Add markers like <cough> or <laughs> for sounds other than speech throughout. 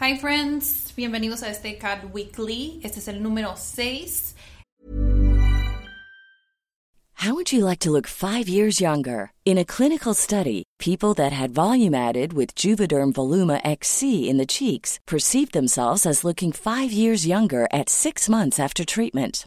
Hi friends, bienvenidos a este Weekly. Este es el número 6. How would you like to look five years younger? In a clinical study, people that had volume added with Juvederm Voluma XC in the cheeks perceived themselves as looking five years younger at six months after treatment.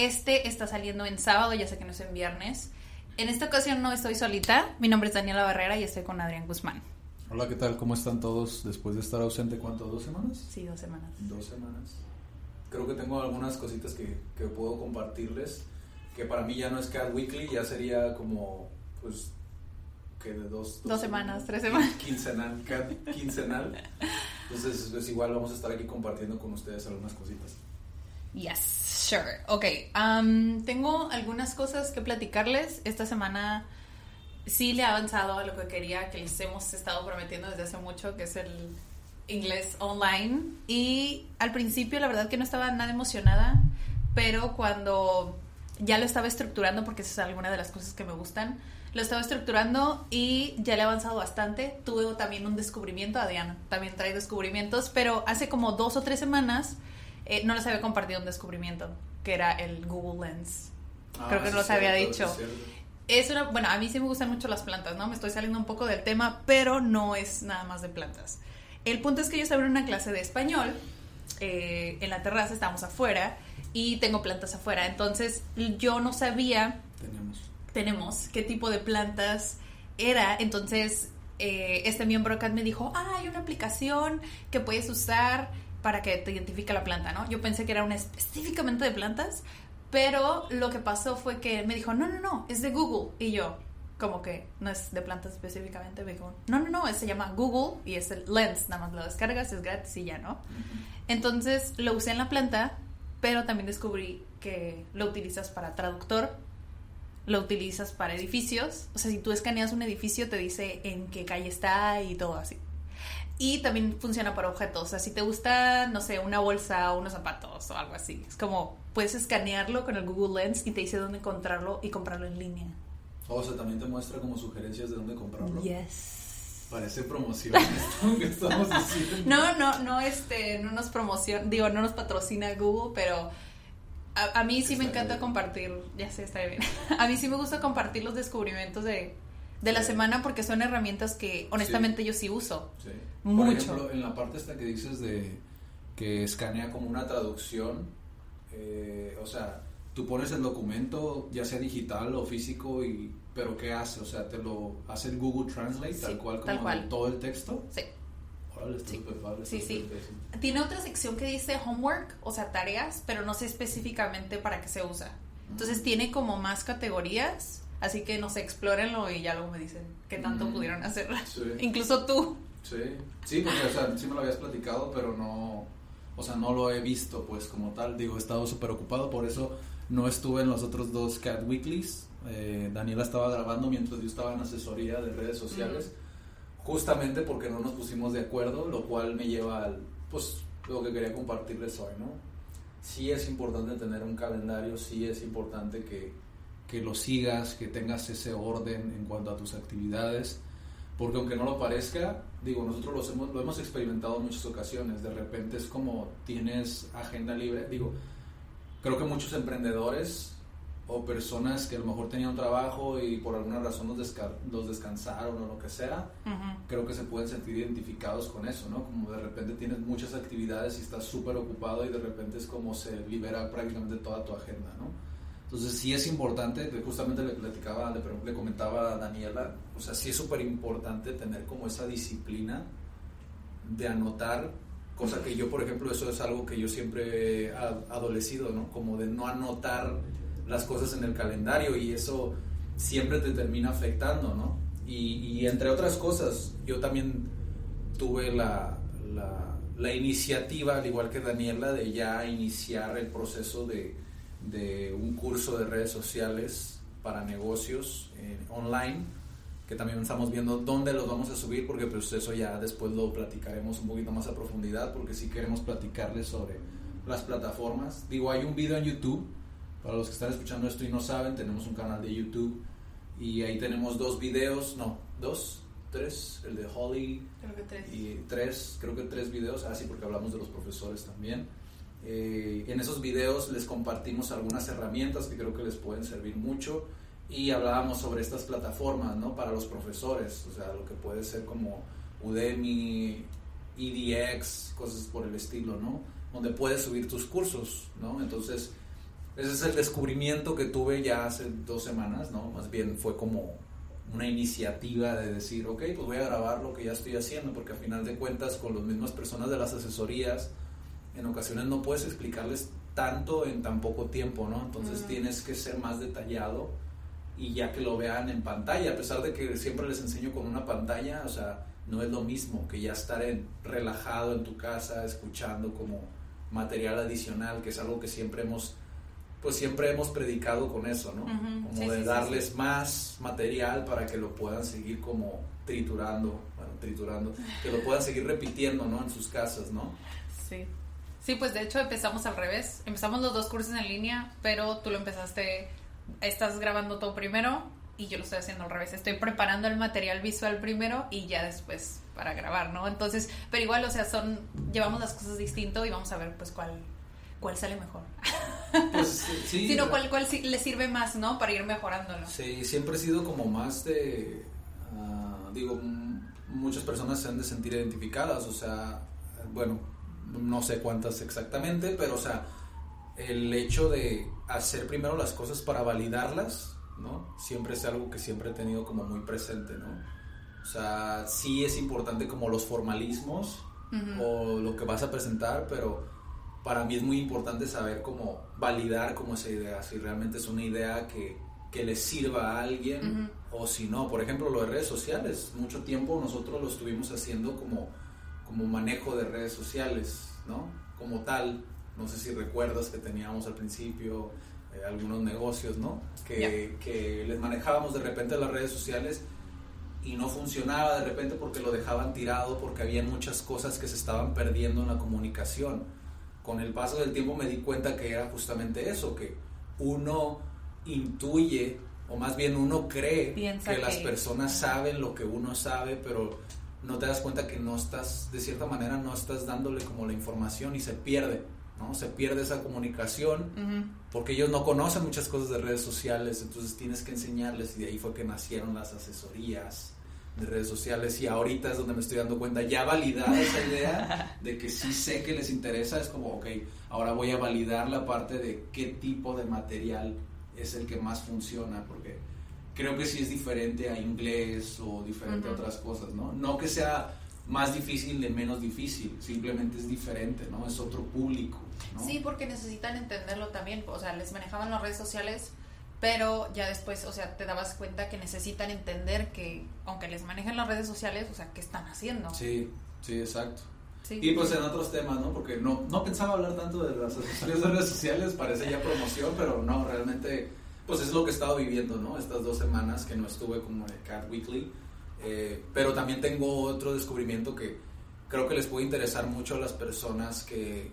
Este está saliendo en sábado, ya sé que no es en viernes. En esta ocasión no estoy solita. Mi nombre es Daniela Barrera y estoy con Adrián Guzmán. Hola, ¿qué tal? ¿Cómo están todos después de estar ausente? ¿Cuánto? ¿Dos semanas? Sí, dos semanas. Dos semanas. Creo que tengo algunas cositas que, que puedo compartirles, que para mí ya no es Cat Weekly, ya sería como, pues, que de dos... Dos semanas, tres semanas. Quincenal, Cat quincenal. Entonces, pues igual vamos a estar aquí compartiendo con ustedes algunas cositas. Yes, sure. Ok, um, tengo algunas cosas que platicarles. Esta semana sí le he avanzado a lo que quería, que les hemos estado prometiendo desde hace mucho, que es el inglés online. Y al principio la verdad que no estaba nada emocionada, pero cuando ya lo estaba estructurando, porque esa es alguna de las cosas que me gustan, lo estaba estructurando y ya le he avanzado bastante. Tuve también un descubrimiento, Adrián también trae descubrimientos, pero hace como dos o tres semanas eh, no les había compartido un descubrimiento, que era el Google Lens. Ah, Creo que no los había dicho. Es una, bueno, a mí sí me gustan mucho las plantas, ¿no? Me estoy saliendo un poco del tema, pero no es nada más de plantas. El punto es que yo estaba en una clase de español, eh, en la terraza, estábamos afuera, y tengo plantas afuera. Entonces, yo no sabía, Tenemos. tenemos, qué tipo de plantas era. Entonces, eh, este miembro acá me dijo, ah, hay una aplicación que puedes usar para que te identifique la planta, ¿no? Yo pensé que era una específicamente de plantas, pero lo que pasó fue que me dijo, no, no, no, es de Google. Y yo, como que no es de plantas específicamente, me dijo, no, no, no, se llama Google y es el Lens, nada más lo descargas, es gratis y ya, ¿no? Entonces lo usé en la planta, pero también descubrí que lo utilizas para traductor, lo utilizas para edificios, o sea, si tú escaneas un edificio te dice en qué calle está y todo así. Y también funciona para objetos. O sea, si te gusta, no sé, una bolsa o unos zapatos o algo así. Es como, puedes escanearlo con el Google Lens y te dice dónde encontrarlo y comprarlo en línea. O sea, también te muestra como sugerencias de dónde comprarlo. Yes. Parece promoción <laughs> esto que estamos diciendo. No, no, no, este, no nos promociona, digo, no nos patrocina Google, pero a, a mí sí me encanta bien. compartir, ya sé, está bien. <laughs> A mí sí me gusta compartir los descubrimientos de, de la Sí. semana porque son herramientas que honestamente yo sí uso. Sí. Mucho. Por ejemplo, en la parte esta que dices de que escanea como una traducción, eh, o sea, tú pones el documento, ya sea digital o físico, y pero ¿qué hace? O sea, te lo hace el Google Translate, Sí, tal cual como tal cual. todo el texto. Sí. Órale, Sí. padre, Sí, sí. Tiene otra sección que dice homework, o sea, tareas, pero no sé específicamente para qué se usa. Entonces tiene como más categorías, así que no sé, explórenlo y ya luego me dicen qué tanto Mm. pudieron hacer. Sí. <laughs> Incluso tú. Sí, sí, porque, o sea, sí me lo habías platicado, pero no, o sea, no lo he visto, pues, como tal. Digo, he estado súper ocupado, por eso no estuve en los otros dos Cat Weeklies. Eh, Daniela estaba grabando mientras yo estaba en asesoría de redes sociales, justamente porque no nos pusimos de acuerdo, lo cual me lleva al, pues, lo que quería compartirles hoy, ¿no? Sí es importante tener un calendario, sí es importante que, que lo sigas, que tengas ese orden en cuanto a tus actividades porque aunque no lo parezca, digo, nosotros los hemos, lo hemos experimentado en muchas ocasiones, de repente es como tienes agenda libre, digo, creo que muchos emprendedores o personas que a lo mejor tenían un trabajo y por alguna razón los, desca- los descansaron o lo que sea, Ujú. creo que se pueden sentir identificados con eso, ¿no? Como de repente tienes muchas actividades y estás súper ocupado y de repente es como se libera prácticamente toda tu agenda, ¿no? Entonces sí es importante, justamente le platicaba, le, le comentaba a Daniela, o sea, sí es súper importante tener como esa disciplina de anotar, cosa que yo, por ejemplo, eso es algo que yo siempre he adolecido, ¿no? Como de no anotar las cosas en el calendario y eso siempre te termina afectando, ¿no? Y, y entre otras cosas, yo también tuve la, la, la iniciativa, al igual que Daniela, de ya iniciar el proceso de de un curso de redes sociales para negocios eh, online, que también estamos viendo dónde los vamos a subir, porque pues eso ya después lo platicaremos un poquito más a profundidad, porque si queremos platicarles sobre las plataformas. Digo, hay un video en YouTube, para los que están escuchando esto y no saben, tenemos un canal de YouTube y ahí tenemos dos videos, no, dos, tres, el de Holly. Creo que tres. Y tres, creo que tres videos, así ah, porque hablamos de los profesores también eh, en esos videos les compartimos algunas herramientas que creo que les pueden servir mucho y hablábamos sobre estas plataformas, ¿no? Para los profesores, o sea, lo que puede ser como Udemy, EDX, cosas por el estilo, ¿no? Donde puedes subir tus cursos, ¿no? Entonces, ese es el descubrimiento que tuve ya hace dos semanas, ¿no? Más bien fue como una iniciativa de decir, ok, pues voy a grabar lo que ya estoy haciendo, porque a final de cuentas con las mismas personas de las asesorías, en ocasiones no puedes explicarles tanto en tan poco tiempo, ¿no? Entonces tienes que ser más detallado y ya que lo vean en pantalla, a pesar de que siempre les enseño con una pantalla, o sea, no es lo mismo que ya estar en, relajado en tu casa, escuchando como material adicional, que es algo que siempre hemos, pues siempre hemos predicado con eso, ¿no? Como de darles más material para que lo puedan seguir como triturando, bueno, triturando, que lo puedan seguir repitiendo, ¿no? En sus casas, ¿no? Sí. Sí, pues de hecho empezamos al revés. Empezamos los dos cursos en línea, pero tú lo empezaste, estás grabando todo primero y yo lo estoy haciendo al revés. Estoy preparando el material visual primero y ya después para grabar, ¿no? Entonces, pero igual, o sea, son, llevamos las cosas distinto y vamos a ver pues cuál, cuál sale mejor. Pues <laughs> sí. Sino cuál, cuál le sirve más, ¿no? Para ir mejorándolo. Sí, siempre he sido como más de, ah, digo, muchas personas se han de sentir identificadas, o sea, bueno, no sé cuántas exactamente, pero o sea, el hecho de hacer primero las cosas para validarlas, ¿no? Siempre es algo que siempre he tenido como muy presente, ¿no? O sea, sí es importante como los formalismos o lo que vas a presentar, pero para mí es muy importante saber cómo validar como esa idea, si realmente es una idea que, que le sirva a alguien o si no. Por ejemplo, lo de redes sociales, mucho tiempo nosotros lo estuvimos haciendo como como manejo de redes sociales, ¿no? Como tal, no sé si recuerdas que teníamos al principio eh, algunos negocios, ¿no? Que, que, les manejábamos de repente las redes sociales y no funcionaba de repente porque lo dejaban tirado, porque había muchas cosas que se estaban perdiendo en la comunicación. Con el paso del tiempo me di cuenta que era justamente eso, que uno intuye, o más bien uno cree que, las personas saben lo que uno sabe, pero no te das cuenta que no estás, de cierta manera, no estás dándole como la información y se pierde, ¿no? Se pierde esa comunicación porque ellos no conocen muchas cosas de redes sociales, entonces tienes que enseñarles y de ahí fue que nacieron las asesorías de redes sociales y ahorita es donde me estoy dando cuenta, ya validada esa idea <laughs> de que sí sé que les interesa, es como, ok, ahora voy a validar la parte de qué tipo de material es el que más funciona, porque creo que sí es diferente a inglés o diferente a otras cosas, ¿no? No que sea más difícil de menos difícil, simplemente es diferente, ¿no? Es otro público, ¿no? Sí, porque necesitan entenderlo también, o sea, les manejaban las redes sociales, pero ya después, o sea, te dabas cuenta que necesitan entender que, aunque les manejen las redes sociales, o sea, ¿qué están haciendo? Sí, sí, exacto. Y pues en otros temas, ¿no? Porque no, no pensaba hablar tanto de las <laughs> redes sociales, parece ya promoción, pero no, realmente pues es lo que he estado viviendo, ¿no? Estas dos semanas que no estuve como en el Cat Weekly. Eh, pero también tengo otro descubrimiento que creo que les puede interesar mucho a las personas que,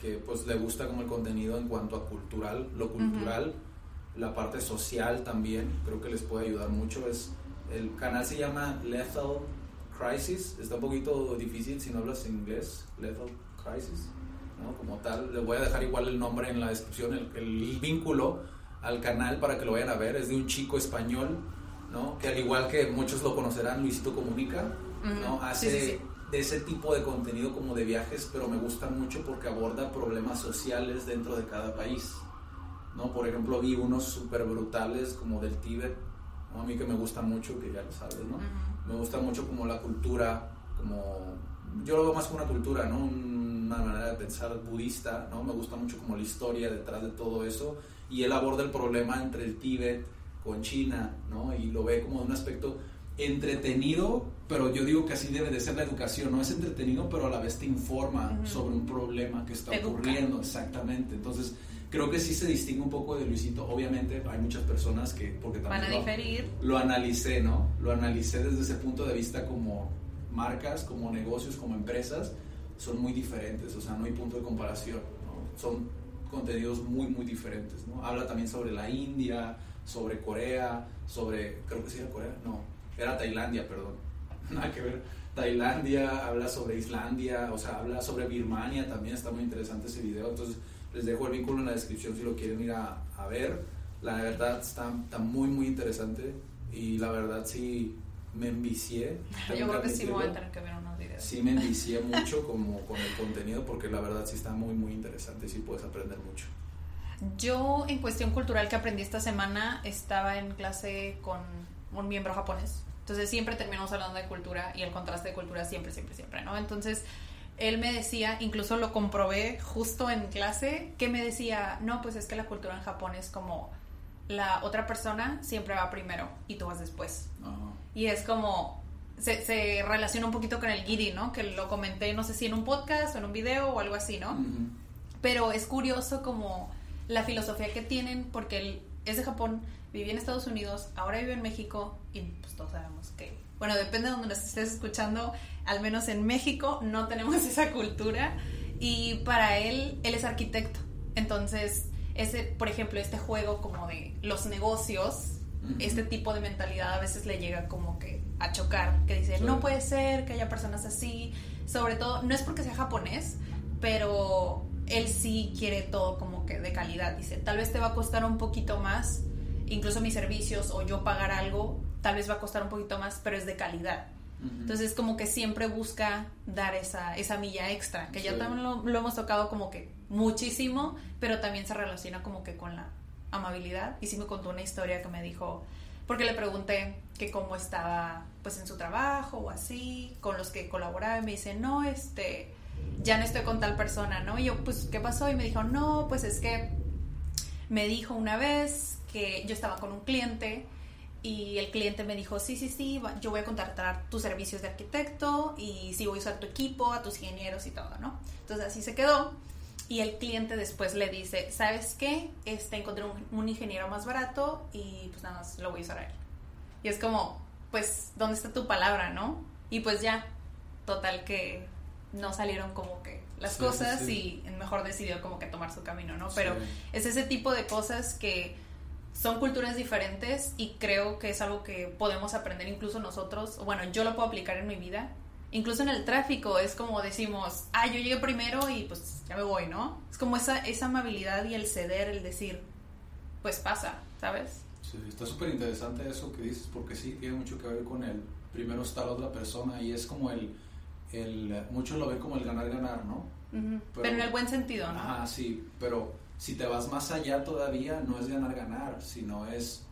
que pues le gusta como el contenido en cuanto a cultural, lo cultural, la parte social también, creo que les puede ayudar mucho. Es, el canal se llama Lethal Crisis, está un poquito difícil si no hablas inglés, Lethal Crisis, ¿no? Como tal, les voy a dejar igual el nombre en la descripción, el, el vínculo al canal para que lo vayan a ver. Es de un chico español, ¿no? Que al igual que muchos lo conocerán, Luisito Comunica, ¿no? Hace de ese tipo de contenido como de viajes, pero me gusta mucho porque aborda problemas sociales dentro de cada país. ¿no? Por ejemplo, vi unos súper brutales como del Tíbet, a mí que me gusta mucho, que ya lo sabes, ¿no? Me gusta mucho como la cultura, como... Yo lo veo más como una cultura, ¿no? Una manera de pensar budista, ¿no? Me gusta mucho como la historia detrás de todo eso y él aborda el problema entre el Tíbet con China, ¿no? Y lo ve como de un aspecto entretenido, pero yo digo que así debe de ser la educación, no es entretenido, pero a la vez te informa sobre un problema que está ocurriendo, exactamente. Entonces, creo que sí se distingue un poco de Luisito. Obviamente hay muchas personas que, porque también Van a diferir. Lo analicé, ¿no? Lo analicé desde ese punto de vista como marcas, como negocios, como empresas, son muy diferentes, o sea, no hay punto de comparación, ¿no? Son contenidos muy, muy diferentes, ¿no? Habla también sobre la India, sobre Corea, sobre, creo que sí era Corea, no, era Tailandia, perdón, <laughs> nada que ver. Tailandia, habla sobre Islandia, o sea, habla sobre Birmania, también está muy interesante ese video, entonces les dejo el vínculo en la descripción si lo quieren ir a, a ver. La verdad está, está, muy, muy interesante y la verdad sí me envicié. <laughs> Yo creo que sí voy a tener que ver videos. Sí me envicié mucho como con el contenido porque la verdad sí está muy, muy interesante y sí puedes aprender mucho. Yo en cuestión cultural que aprendí esta semana estaba en clase con un miembro japonés. Entonces siempre terminamos hablando de cultura y el contraste de cultura siempre, siempre, siempre, ¿no? Entonces él me decía, incluso lo comprobé justo en clase, que me decía, no, pues es que la cultura en Japón es como la otra persona siempre va primero y tú vas después. Y es como, se, se, relaciona un poquito con el giri, ¿no? Que lo comenté, no sé si en un podcast o en un video o algo así, ¿no? Pero es curioso como la filosofía que tienen, porque él es de Japón, vivía en Estados Unidos, ahora vive en México y pues todos sabemos que, bueno, depende de donde nos estés escuchando, al menos en México no tenemos <laughs> esa cultura y para él, él es arquitecto. Entonces, ese, por ejemplo, este juego como de los negocios, este tipo de mentalidad a veces le llega como que a chocar, que dice, no puede ser que haya personas así, sobre todo, no es porque sea japonés, pero él sí quiere todo como que de calidad. Dice, tal vez te va a costar un poquito más, incluso mis servicios o yo pagar algo, tal vez va a costar un poquito más, pero es de calidad. Entonces como que siempre busca dar esa, esa milla extra, que ya también lo, hemos tocado como que muchísimo, pero también se relaciona como que con la amabilidad. Y sí me contó una historia que me dijo, porque le pregunté que cómo estaba pues en su trabajo o así, con los que colaboraba, y me dice, no, este, ya no estoy con tal persona, ¿no? Y yo, pues, ¿qué pasó? Y me dijo, no, pues es que me dijo una vez que yo estaba con un cliente y el cliente me dijo, sí, sí, sí, yo voy a contratar tus servicios de arquitecto y sí voy a usar tu equipo, a tus ingenieros y todo, ¿no? Entonces así se quedó y el cliente después le dice, ¿sabes qué? Este, encontré un, ingeniero más barato y pues nada más lo voy a usar a él. Y es como, pues, ¿dónde está tu palabra, no? Y pues ya, total que no salieron como que las cosas y mejor decidió como que tomar su camino, ¿no? Pero es ese tipo de cosas que son culturas diferentes y creo que es algo que podemos aprender incluso nosotros, bueno, yo lo puedo aplicar en mi vida. Incluso en el tráfico es como decimos, ah, yo llegué primero y pues ya me voy, ¿no? Es como esa, esa amabilidad y el ceder, el decir, pues pasa, ¿sabes? Sí, está súper interesante eso que dices porque sí, tiene mucho que ver con el primero está la otra persona y es como el el, muchos lo ven como el ganar-ganar, ¿no? pero, en el buen sentido, ¿no? Ajá, sí, pero si te vas más allá todavía, no es ganar-ganar, sino es,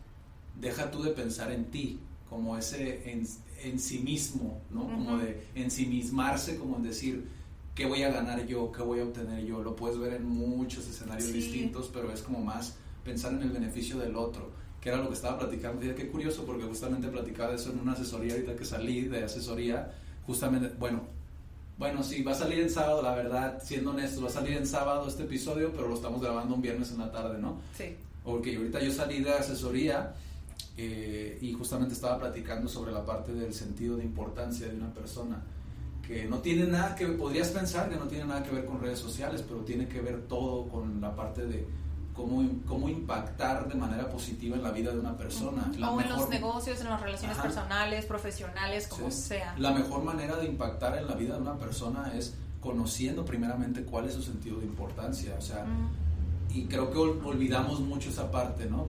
deja tú de pensar en ti, como ese en, en sí mismo, ¿no? Como de ensimismarse, como en decir, ¿qué voy a ganar yo? ¿Qué voy a obtener yo? Lo puedes ver en muchos escenarios distintos, pero es como más pensar en el beneficio del otro, que era lo que estaba platicando. Dije, qué curioso, porque justamente platicaba eso en una asesoría ahorita que salí de asesoría justamente, bueno, bueno, sí, va a salir en sábado, la verdad, siendo honesto, va a salir en sábado este episodio, pero lo estamos grabando un viernes en la tarde, ¿no? Sí. Porque ahorita yo salí de asesoría eh, y justamente estaba platicando sobre la parte del sentido de importancia de una persona, que no tiene nada que, podrías pensar que no tiene nada que ver con redes sociales, pero tiene que ver todo con la parte de cómo, impactar de manera positiva en la vida de una persona. o en los negocios, en las relaciones personales, profesionales, como sea. La mejor manera de impactar en la vida de una persona es conociendo primeramente cuál es su sentido de importancia, o sea, y creo que olvidamos mucho esa parte, ¿no?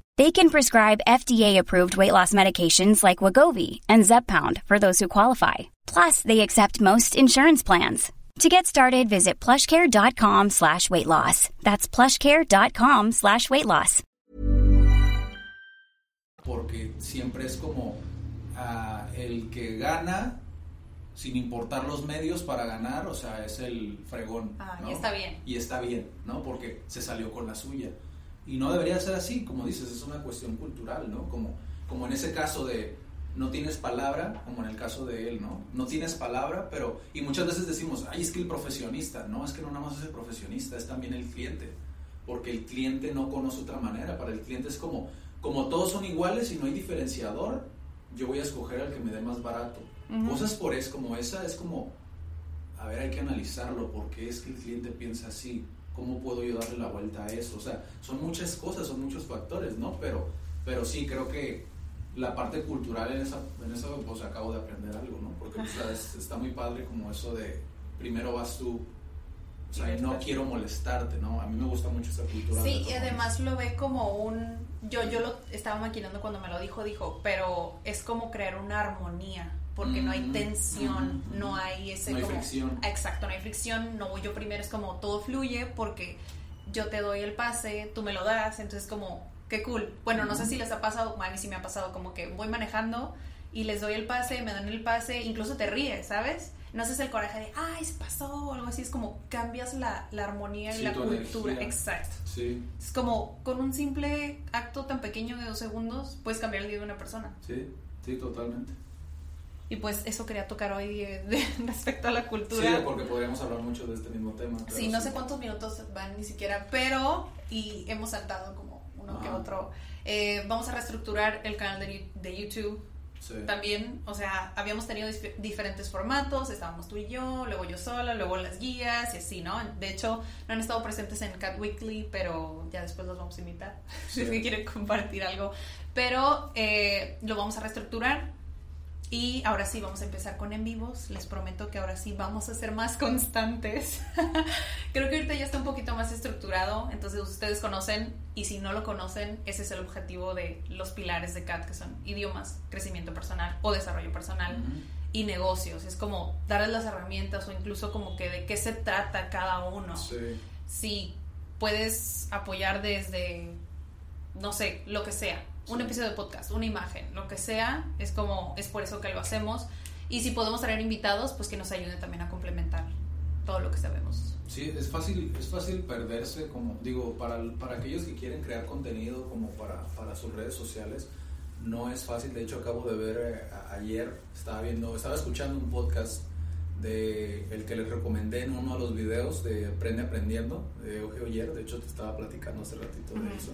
They can prescribe FDA-approved weight loss medications like Wagovi and Zepbound for those who qualify. Plus, they accept most insurance plans. To get started, visit plushcare.com slash weight loss. That's plushcare.com slash weight loss. Porque siempre es como ah, el que gana sin importar los medios para ganar, o sea, es el fregón. Ah, ¿no? y está bien. Y está bien, ¿no? Porque se salió con la suya. Y no debería ser así, como dices, es una cuestión cultural, ¿no? Como, como en ese caso de no tienes palabra, como en el caso de él, ¿no? No tienes palabra, pero... Y muchas veces decimos, ay, es que el profesionista, no, es que no nada más es el profesionista, es también el cliente. Porque el cliente no conoce otra manera, para el cliente es como, como todos son iguales y no hay diferenciador, yo voy a escoger al que me dé más barato. Cosas por eso, como esa, es como, a ver, hay que analizarlo, porque es que el cliente piensa así, ¿cómo puedo yo darle la vuelta a eso? O sea, son muchas cosas, son muchos factores, ¿no? Pero, pero sí, creo que la parte cultural en, esa, en eso, pues acabo de aprender algo, ¿no? Porque o sea, es- está muy padre como eso de, primero vas tú, o sea, no quiero molestarte, ¿no? A mí me gusta mucho esa cultura. Sí, y además lo ve como un... Yo, yo lo estaba maquinando cuando me lo dijo, dijo, pero es como crear una armonía, porque no hay tensión, mm, no hay ese no hay como... fricción. Exacto, no hay fricción, no voy yo primero, es como todo fluye porque yo te doy el pase, tú me lo das, entonces como, qué cool. Bueno, no sé si les ha pasado, a mí sí me ha pasado, como que voy manejando y les doy el pase, me dan el pase, incluso te ríes, ¿sabes? No haces el coraje de, ay, se pasó o algo así, es como cambias la, la armonía y Sí, la tu cultura. energía. Exacto. Sí, Es como con un simple acto tan pequeño de dos segundos puedes cambiar el día de una persona. sí, sí, totalmente. Y pues eso quería tocar hoy de- <laughs> de- respecto a la Sí, cultura. porque podríamos hablar mucho de este mismo tema. Sí, no sé cuántos minutos van ni siquiera, pero y hemos saltado como uno que Ajá. otro. Eh, vamos a reestructurar el canal de, de YouTube Sí. también. O sea, habíamos tenido dif- diferentes formatos, estábamos tú y yo, luego yo sola, luego las guías y así, ¿no? De hecho, no han estado presentes en Cat Weekly, pero ya después los vamos a invitar <laughs> si es que quieren compartir algo. Pero eh, lo vamos a reestructurar. Y ahora sí vamos a empezar con en vivos. Les prometo que ahora sí vamos a ser más <laughs> constantes. <laughs> Creo que ahorita ya está un poquito más estructurado, entonces ustedes conocen y si no lo conocen, ese es el objetivo de los pilares de CAT, que son idiomas, crecimiento personal o desarrollo personal y negocios. Es como darles las herramientas o incluso como que de qué se trata cada uno. Sí. Si puedes apoyar desde, no sé, lo que sea, un Sí. episodio de podcast, una imagen, lo que sea, es como, es por eso que lo hacemos. Y si podemos traer invitados, pues que nos ayuden también a complementar todo lo que sabemos. Sí, es fácil, es fácil perderse, como digo, para, para aquellos que quieren crear contenido como para, para sus redes sociales, no es fácil. De hecho, acabo de ver eh, ayer, estaba viendo, estaba escuchando un podcast de el que les recomendé en uno de los videos de Aprende Aprendiendo, de Euge Oyer, de hecho te estaba platicando hace ratito de Ujú. eso.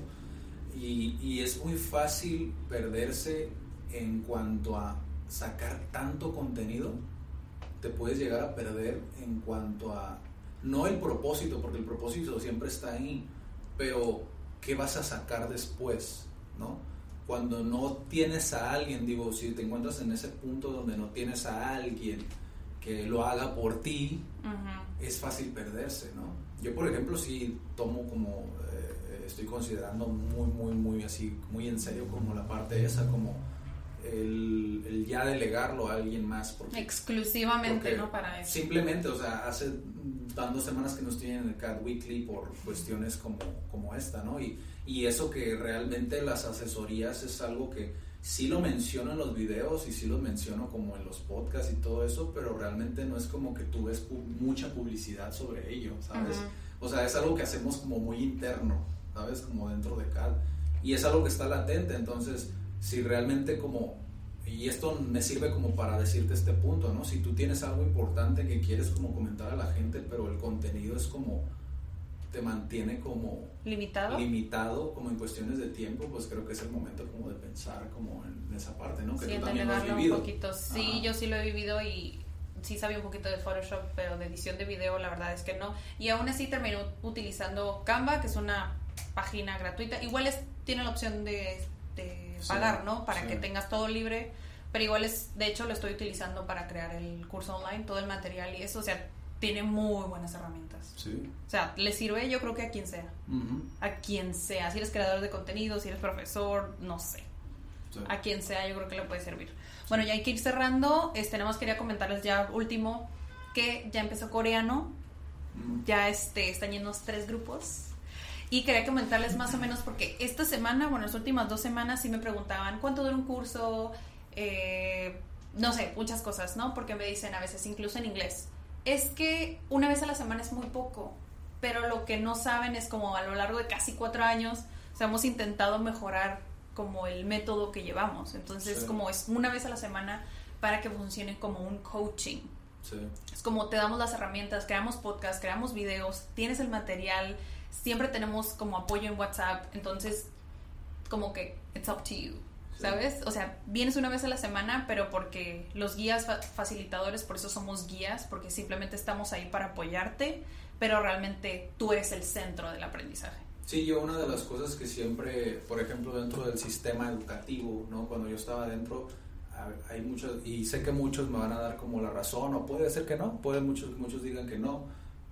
Y, y es muy fácil perderse en cuanto a sacar tanto contenido, te puedes llegar a perder en cuanto a, no el propósito, porque el propósito siempre está ahí, pero ¿qué vas a sacar después? ¿No? Cuando no tienes a alguien, digo, si te encuentras en ese punto donde no tienes a alguien que lo haga por ti, es fácil perderse, ¿no? Yo, por ejemplo, sí tomo como, eh, estoy considerando muy, muy, muy así, muy en serio como la parte esa, como el, el ya delegarlo a alguien más. Porque, Exclusivamente, porque ¿no? Para eso. Simplemente, o sea, hace dos semanas que no estoy en el CAD Weekly por cuestiones como, como esta, ¿no? Y, y eso que realmente las asesorías es algo que sí lo menciono en los videos y sí lo menciono como en los podcasts y todo eso, pero realmente no es como que tú ves pu- mucha publicidad sobre ello, ¿sabes? Ujú. O sea, es algo que hacemos como muy interno, ¿sabes? Como dentro de CAD. Y es algo que está latente, entonces, si realmente como, y esto me sirve como para decirte este punto, ¿no? Si tú tienes algo importante que quieres como comentar a la gente, pero el contenido es como, te mantiene como limitado. limitado como en cuestiones de tiempo, pues creo que es el momento como de pensar como en esa parte, ¿no? Que Sí, tú también lo has vivido. un poquito. Sí, Ajá. yo sí lo he vivido y sí sabía un poquito de Photoshop, pero de edición de video la verdad es que no. Y aún así terminé utilizando Canva, que es una página gratuita. Igual es, tiene la opción de, de Sí, pagar, ¿no? Para sí. que tengas todo libre. Pero igual es, de hecho lo estoy utilizando para crear el curso online, todo el material y eso, o sea, tiene muy buenas herramientas. Sí. O sea, le sirve yo creo que a quien sea. A quien sea. Si eres creador de contenido, si eres profesor, no sé Sí. a quien sea, yo creo que le puede servir. Bueno, ya hay que ir cerrando. Este, nada más quería comentarles ya último que ya empezó coreano. Ya este, están llenos tres grupos. Y quería comentarles más o menos porque esta semana, bueno, las últimas dos semanas sí me preguntaban cuánto dura un curso, Eh, no sé, muchas cosas, ¿no? Porque me dicen a veces, incluso en inglés, es que una vez a la semana es muy poco, pero lo que no saben es como a lo largo de casi cuatro años, o sea, hemos intentado mejorar como el método que llevamos. Entonces, Sí. como es una vez a la semana para que funcione como un coaching. Sí. Es como te damos las herramientas, creamos podcast, creamos videos, tienes el material, siempre tenemos como apoyo en WhatsApp, entonces como que it's up to you. ¿sabes? O sea, vienes una vez a la semana, pero porque los guías fa- facilitadores, por eso somos guías, porque simplemente estamos ahí para apoyarte, pero realmente tú eres el centro del aprendizaje. Sí, yo una de las cosas que siempre, por ejemplo, dentro del sistema educativo, ¿no? Cuando yo estaba dentro, ha- hay muchos, y sé que muchos me van a dar como la razón, o puede ser que no, puede muchos, muchos digan que no,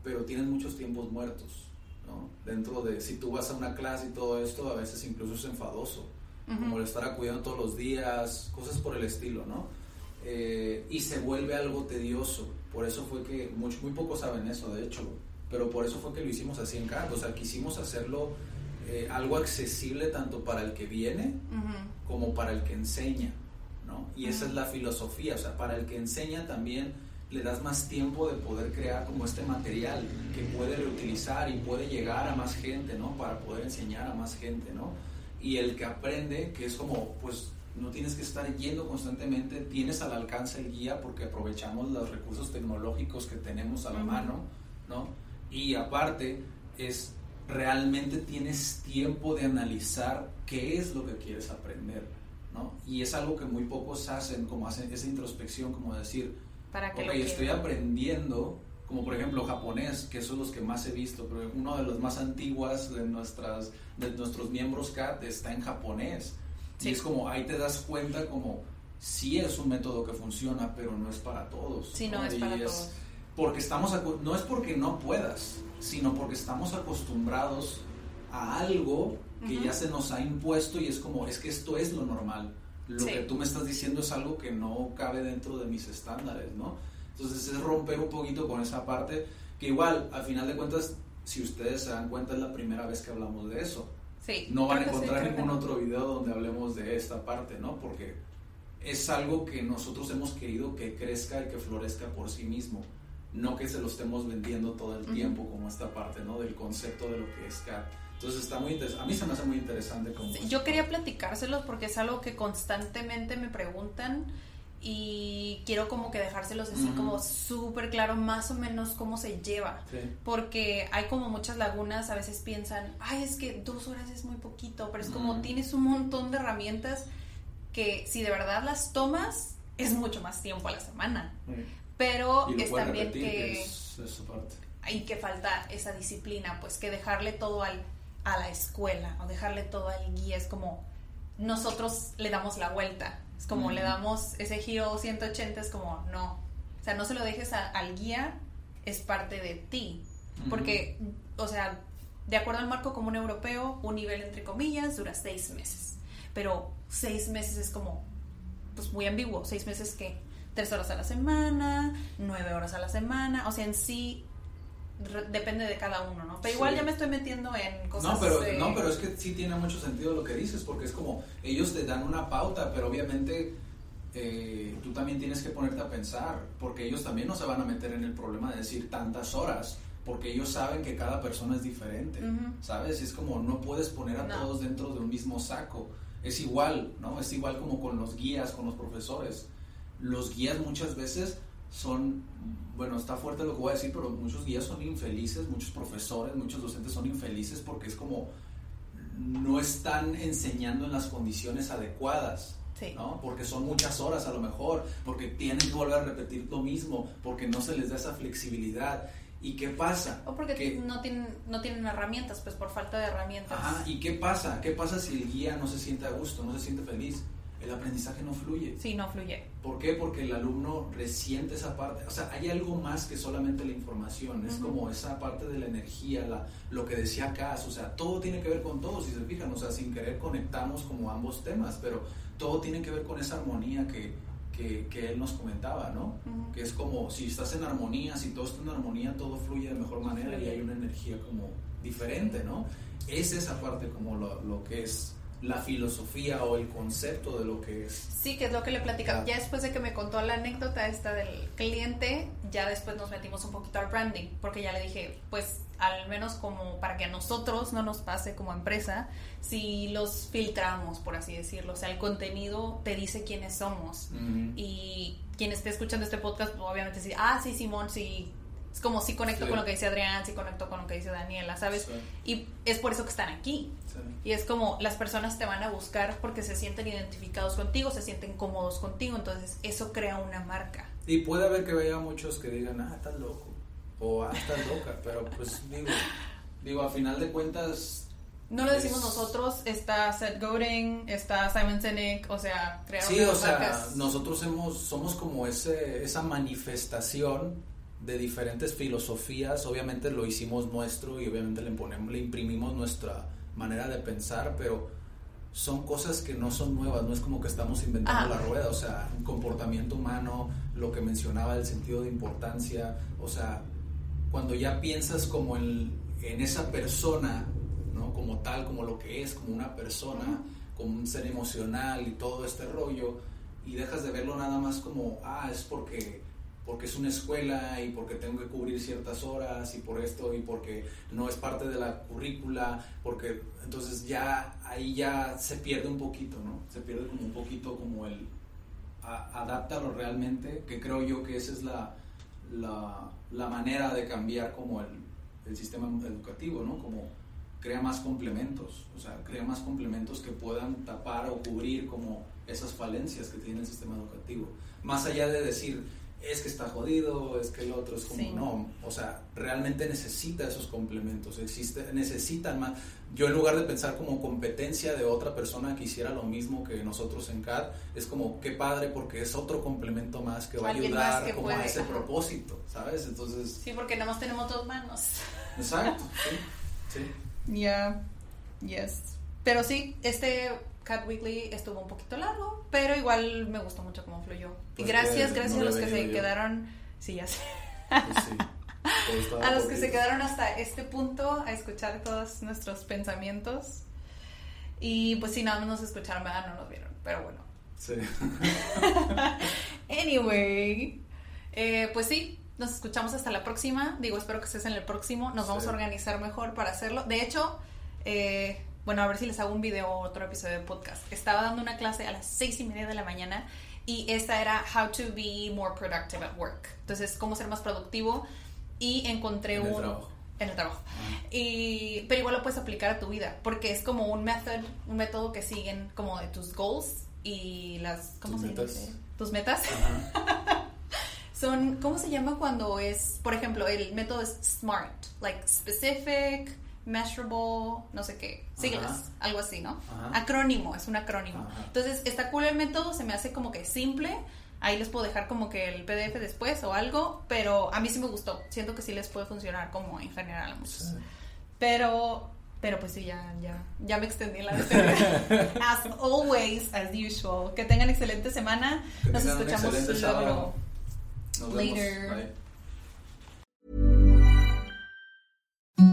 pero tienen muchos tiempos muertos, ¿no? Dentro de, si tú vas a una clase y todo esto, a veces incluso es enfadoso, como el estar acudiendo todos los días, cosas por el estilo, ¿no? Eh, y se vuelve algo tedioso, por eso fue que, mucho, muy pocos saben eso, de hecho, pero por eso fue que lo hicimos así en CAD, o sea, quisimos hacerlo eh, algo accesible tanto para el que viene como para el que enseña, ¿no? Y esa es la filosofía, o sea, para el que enseña también le das más tiempo de poder crear como este material que puede reutilizar y puede llegar a más gente, ¿no? Para poder enseñar a más gente, ¿no? Y el que aprende, que es como, pues no tienes que estar yendo constantemente, tienes al alcance el guía porque aprovechamos los recursos tecnológicos que tenemos a la mano, ¿no? Y aparte es realmente tienes tiempo de analizar qué es lo que quieres aprender, ¿no? Y es algo que muy pocos hacen, como hacen esa introspección, como decir, Para que ok, lo estoy aprendiendo, como por ejemplo japonés, que son los que más he visto, pero uno de los más antiguas de, nuestras, de nuestros miembros CAT está en japonés. Sí. Y es como, ahí te das cuenta como, sí es un método que funciona, pero no es para todos. Sí, no es Y para todos. Porque estamos, no es porque no puedas, sino porque estamos acostumbrados a algo que ya se nos ha impuesto y es como, es que esto es lo normal. Lo Sí. que tú me estás diciendo es algo que no cabe dentro de mis estándares, ¿no? Entonces es romper un poquito con esa parte, que igual, al final de cuentas, si ustedes se dan cuenta, es la primera vez que hablamos de eso. Sí, No van a sí, encontrar que ningún otro video donde hablemos de esta parte, ¿no? Porque es algo que nosotros hemos querido que crezca y que florezca por sí mismo. No que se lo estemos vendiendo todo el tiempo como esta parte, ¿no? Del concepto de lo que es CAT. Entonces está muy interesante. A mí se me hace muy interesante como... Sí, Yo quería platicárselos porque es algo que constantemente me preguntan y quiero como que dejárselos así como súper claro más o menos cómo se lleva. Sí. Porque hay como muchas lagunas, a veces piensan, ay, es que dos horas es muy poquito, pero es como tienes un montón de herramientas que si de verdad las tomas, es mucho más tiempo a la semana. Pero Y es también que que es esa parte. hay que falta esa disciplina, pues que dejarle todo al, a la escuela o dejarle todo al guía es como nosotros le damos la vuelta, es como le damos ese giro 180, es como no, o sea, no se lo dejes a- al guía, es parte de ti, porque, o sea, de acuerdo al marco común europeo, un nivel entre comillas dura seis meses, pero seis meses es como, pues muy ambiguo, seis meses que tres horas a la semana, nueve horas a la semana, o sea, en sí depende de cada uno, ¿no? Pero igual ya me estoy metiendo en cosas. No pero, eh, no, pero es que sí tiene mucho sentido lo que dices, porque es como, ellos te dan una pauta, pero obviamente eh, tú también tienes que ponerte a pensar, porque ellos también no se van a meter en el problema de decir tantas horas, porque ellos saben que cada persona es diferente, ¿sabes? Es como no puedes poner a No. todos dentro de un mismo saco. Es igual, ¿no? Es igual como con los guías, con los profesores. Los guías muchas veces son, bueno, está fuerte lo que voy a decir, pero muchos guías son infelices, muchos profesores, muchos docentes son infelices porque es como no están enseñando en las condiciones adecuadas. Sí. ¿no? Porque son muchas horas a lo mejor, porque tienen que volver a repetir lo mismo, porque no se les da esa flexibilidad. ¿Y qué pasa? O porque Que- no tienen, no tienen herramientas, pues por falta de herramientas. Ajá, ¿y qué pasa? ¿Qué pasa si el guía no se siente a gusto, no se siente feliz? El aprendizaje no fluye. Sí, no fluye. ¿Por qué? Porque el alumno resiente esa parte. O sea, hay algo más que solamente la información. Es como esa parte de la energía, la, lo que decía Cass. O sea, todo tiene que ver con todo, si se fijan. O sea, sin querer conectamos como ambos temas, pero todo tiene que ver con esa armonía que, que, que él nos comentaba, ¿no? Ujú. Que es como si estás en armonía, si todo está en armonía, todo fluye de mejor manera y hay una energía como diferente, ¿no? Es esa parte como lo, lo que es la filosofía o el concepto de lo que es. Sí, que es lo que le platicaba. Ah. Ya después de que me contó la anécdota esta del cliente, ya después nos metimos un poquito al branding, porque ya le dije, pues al menos como para que a nosotros no nos pase como empresa, si los filtramos, por así decirlo. O sea, el contenido te dice quiénes somos. Y quien esté escuchando este podcast, obviamente sí, ah, sí, Simón, sí. Es como sí conecto Sí. con lo que dice Adrián, sí conecto con lo que dice Daniela, ¿sabes? Y es por eso que están aquí. Y es como las personas te van a buscar porque se sienten identificados contigo, se sienten cómodos contigo, entonces eso crea una marca. Y puede haber que vaya muchos que digan, ah, estás loco, o ah, estás loca, <laughs> pero pues digo, digo, a final de cuentas... No lo decimos es- nosotros, está Seth Godin, está Simon Sinek, o sea, crearon Sí, o sea, marcas. nosotros hemos, somos como ese, esa manifestación de diferentes filosofías, obviamente lo hicimos nuestro y obviamente le, ponemos, le imprimimos nuestra manera de pensar, pero son cosas que no son nuevas, no es como que estamos inventando Ah. la rueda, o sea, un comportamiento humano, lo que mencionaba, el sentido de importancia, o sea, cuando ya piensas como en, en esa persona, ¿no? Como tal, como lo que es, como una persona, como un ser emocional y todo este rollo, y dejas de verlo nada más como, ah, es porque porque es una escuela y porque tengo que cubrir ciertas horas y por esto y porque no es parte de la currícula, porque entonces ya ahí ya se pierde un poquito, ¿no? Se pierde como un poquito como el a- adáptalo realmente, que creo yo que esa es la, la, la manera de cambiar como el, el sistema educativo, ¿no? Como crea más complementos, o sea, crea más complementos que puedan tapar o cubrir como esas falencias que tiene el sistema educativo. Más allá de decir, es que está jodido, es que el otro es como, Sí. no, o sea, realmente necesita esos complementos, existe, necesitan más. Yo en lugar de pensar como competencia de otra persona que hiciera lo mismo que nosotros en CAD, es como, qué padre, porque es otro complemento más que va a ayudar que como puede, a ese propósito, ¿sabes? Entonces, Sí, porque nada más tenemos dos manos. exacto, sí, sí. Ya, yes. Pero sí, este Cat Weekly estuvo un poquito largo, pero igual me gustó mucho cómo fluyó. y Pues gracias, que gracias no a lo los que se yo. quedaron, sí, ya sé. Pues sí. A los que se quedaron hasta este punto a escuchar todos nuestros pensamientos. Y pues si nada más nos escucharon, ¿verdad? No nos vieron, pero bueno. Sí. <laughs> Anyway, eh, pues sí, nos escuchamos hasta la próxima. Digo, espero que estés en el próximo. Nos vamos Sí. a organizar mejor para hacerlo. De hecho, eh, bueno, a ver si les hago un video o otro episodio de podcast. Estaba dando una clase a las seis y media de la mañana y esta era How to be more productive at work. Entonces, cómo ser más productivo y encontré En el trabajo. En el trabajo. Y, pero igual lo puedes aplicar a tu vida, porque es como un method, un método que siguen como de tus goals y las... ¿Cómo Tus se metas. dice? Tus metas. <laughs> Son, ¿cómo se llama cuando es, por ejemplo, el método es SMART, like specific, measurable, no sé qué, siglas, Ajá. algo así, ¿no? Ajá. Acrónimo, es un acrónimo. Ajá. Entonces, está cool el método, se me hace como que simple. Ahí les puedo dejar como que el PDF después o algo, pero a mí sí me gustó. Siento que sí les puede funcionar como en general a muchos. Sí. Pero, pero pues sí, ya, ya, ya me extendí en la <laughs> As always, as usual. Que tengan excelente semana. Nos escuchamos luego. sábado. Nos vemos. Later. Bye.